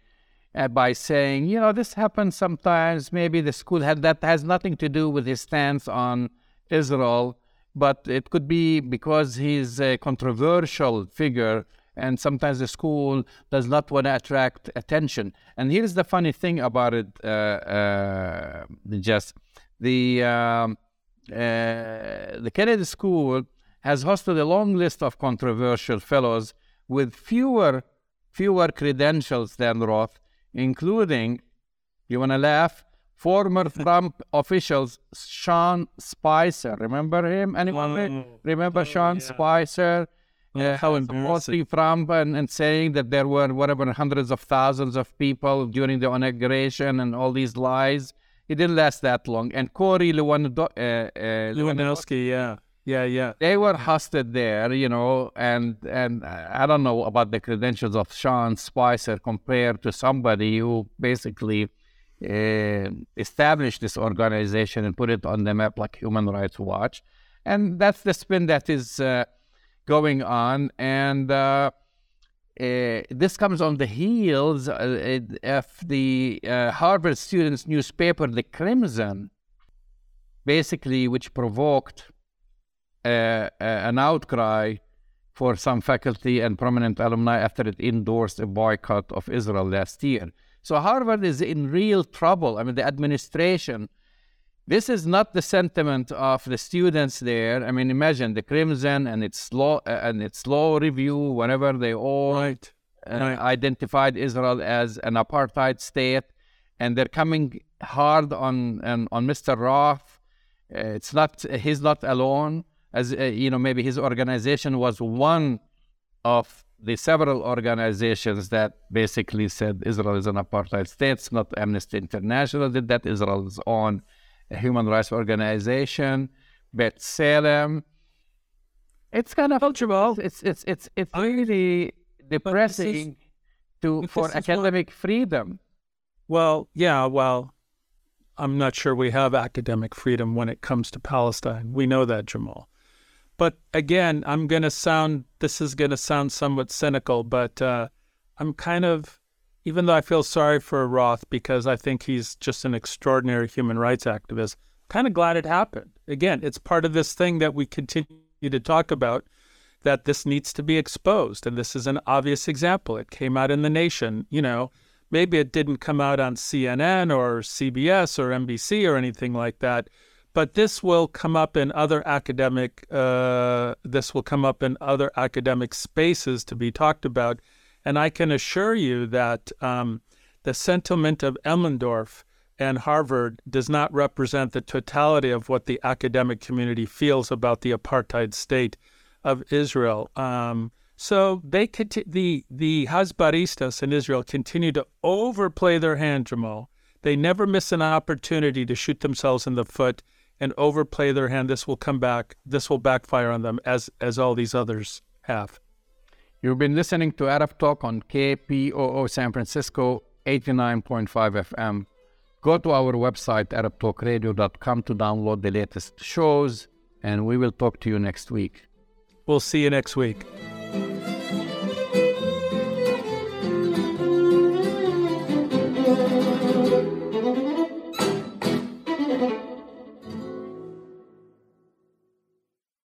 uh, by saying, you know, this happens sometimes. Maybe the school had that has nothing to do with his stance on Israel, but it could be because he's a controversial figure and sometimes the school does not want to attract attention. And here's the funny thing about it, uh, uh, just the um, uh, the Kennedy School has hosted a long list of controversial fellows with fewer fewer credentials than Roth, including, you want to laugh, former Trump officials Sean Spicer. Remember him? Anyone Oh, remember oh, Sean yeah. Spicer? Oh, how embarrassing. Trump and, and saying that there were whatever hundreds of thousands of people during the inauguration and all these lies. It didn't last that long. And Corey Lewandowski, uh, uh, Lewandowski, yeah, yeah, yeah. they were hosted there, you know, and and I don't know about the credentials of Sean Spicer compared to somebody who basically uh, established this organization and put it on the map like Human Rights Watch, and that's the spin that is uh, going on, and uh, uh, this comes on the heels uh, of the uh, Harvard students' newspaper, The Crimson, basically, which provoked uh, an outcry for some faculty and prominent alumni after it endorsed a boycott of Israel last year. So Harvard is in real trouble. I mean, the administration. This is not the sentiment of the students there. I mean, imagine the Crimson and its law uh, and its law review. Whenever they all Right. uh, Right. identified Israel as an apartheid state, and they're coming hard on on, on Mr. Roth. Uh, it's not he's not alone. As uh, you know, maybe his organization was one of the several organizations that basically said Israel is an apartheid state. It's not Amnesty International did that. Israel's own human rights organization, B'Tselem. It's kind of Jamal. it's it's it's it's really depressing to for academic what, freedom. Well, yeah, well, I'm not sure we have academic freedom when it comes to Palestine. We know that, Jamal. But again, I'm going to sound, this is going to sound somewhat cynical, but uh, I'm kind of, even though I feel sorry for Roth because I think he's just an extraordinary human rights activist, kind of glad it happened. Again, it's part of this thing that we continue to talk about that this needs to be exposed. And this is an obvious example. It came out in The Nation. You know, maybe it didn't come out on CNN or CBS or NBC or anything like that. But this will come up in other academic. Uh, this will come up in other academic spaces to be talked about, and I can assure you that um, the sentiment of Elmendorf and Harvard does not represent the totality of what the academic community feels about the apartheid state of Israel. Um, so they conti- the the Hasbaristas in Israel continue to overplay their hand, Jamal. They never miss an opportunity to shoot themselves in the foot and overplay their hand. This will come back. This will backfire on them as as all these others have. You've been listening to Arab Talk on KPOO San Francisco 89.5 FM. Go to our website, ArabTalkRadio.com, to download the latest shows, and we will talk to you next week. We'll see you next week.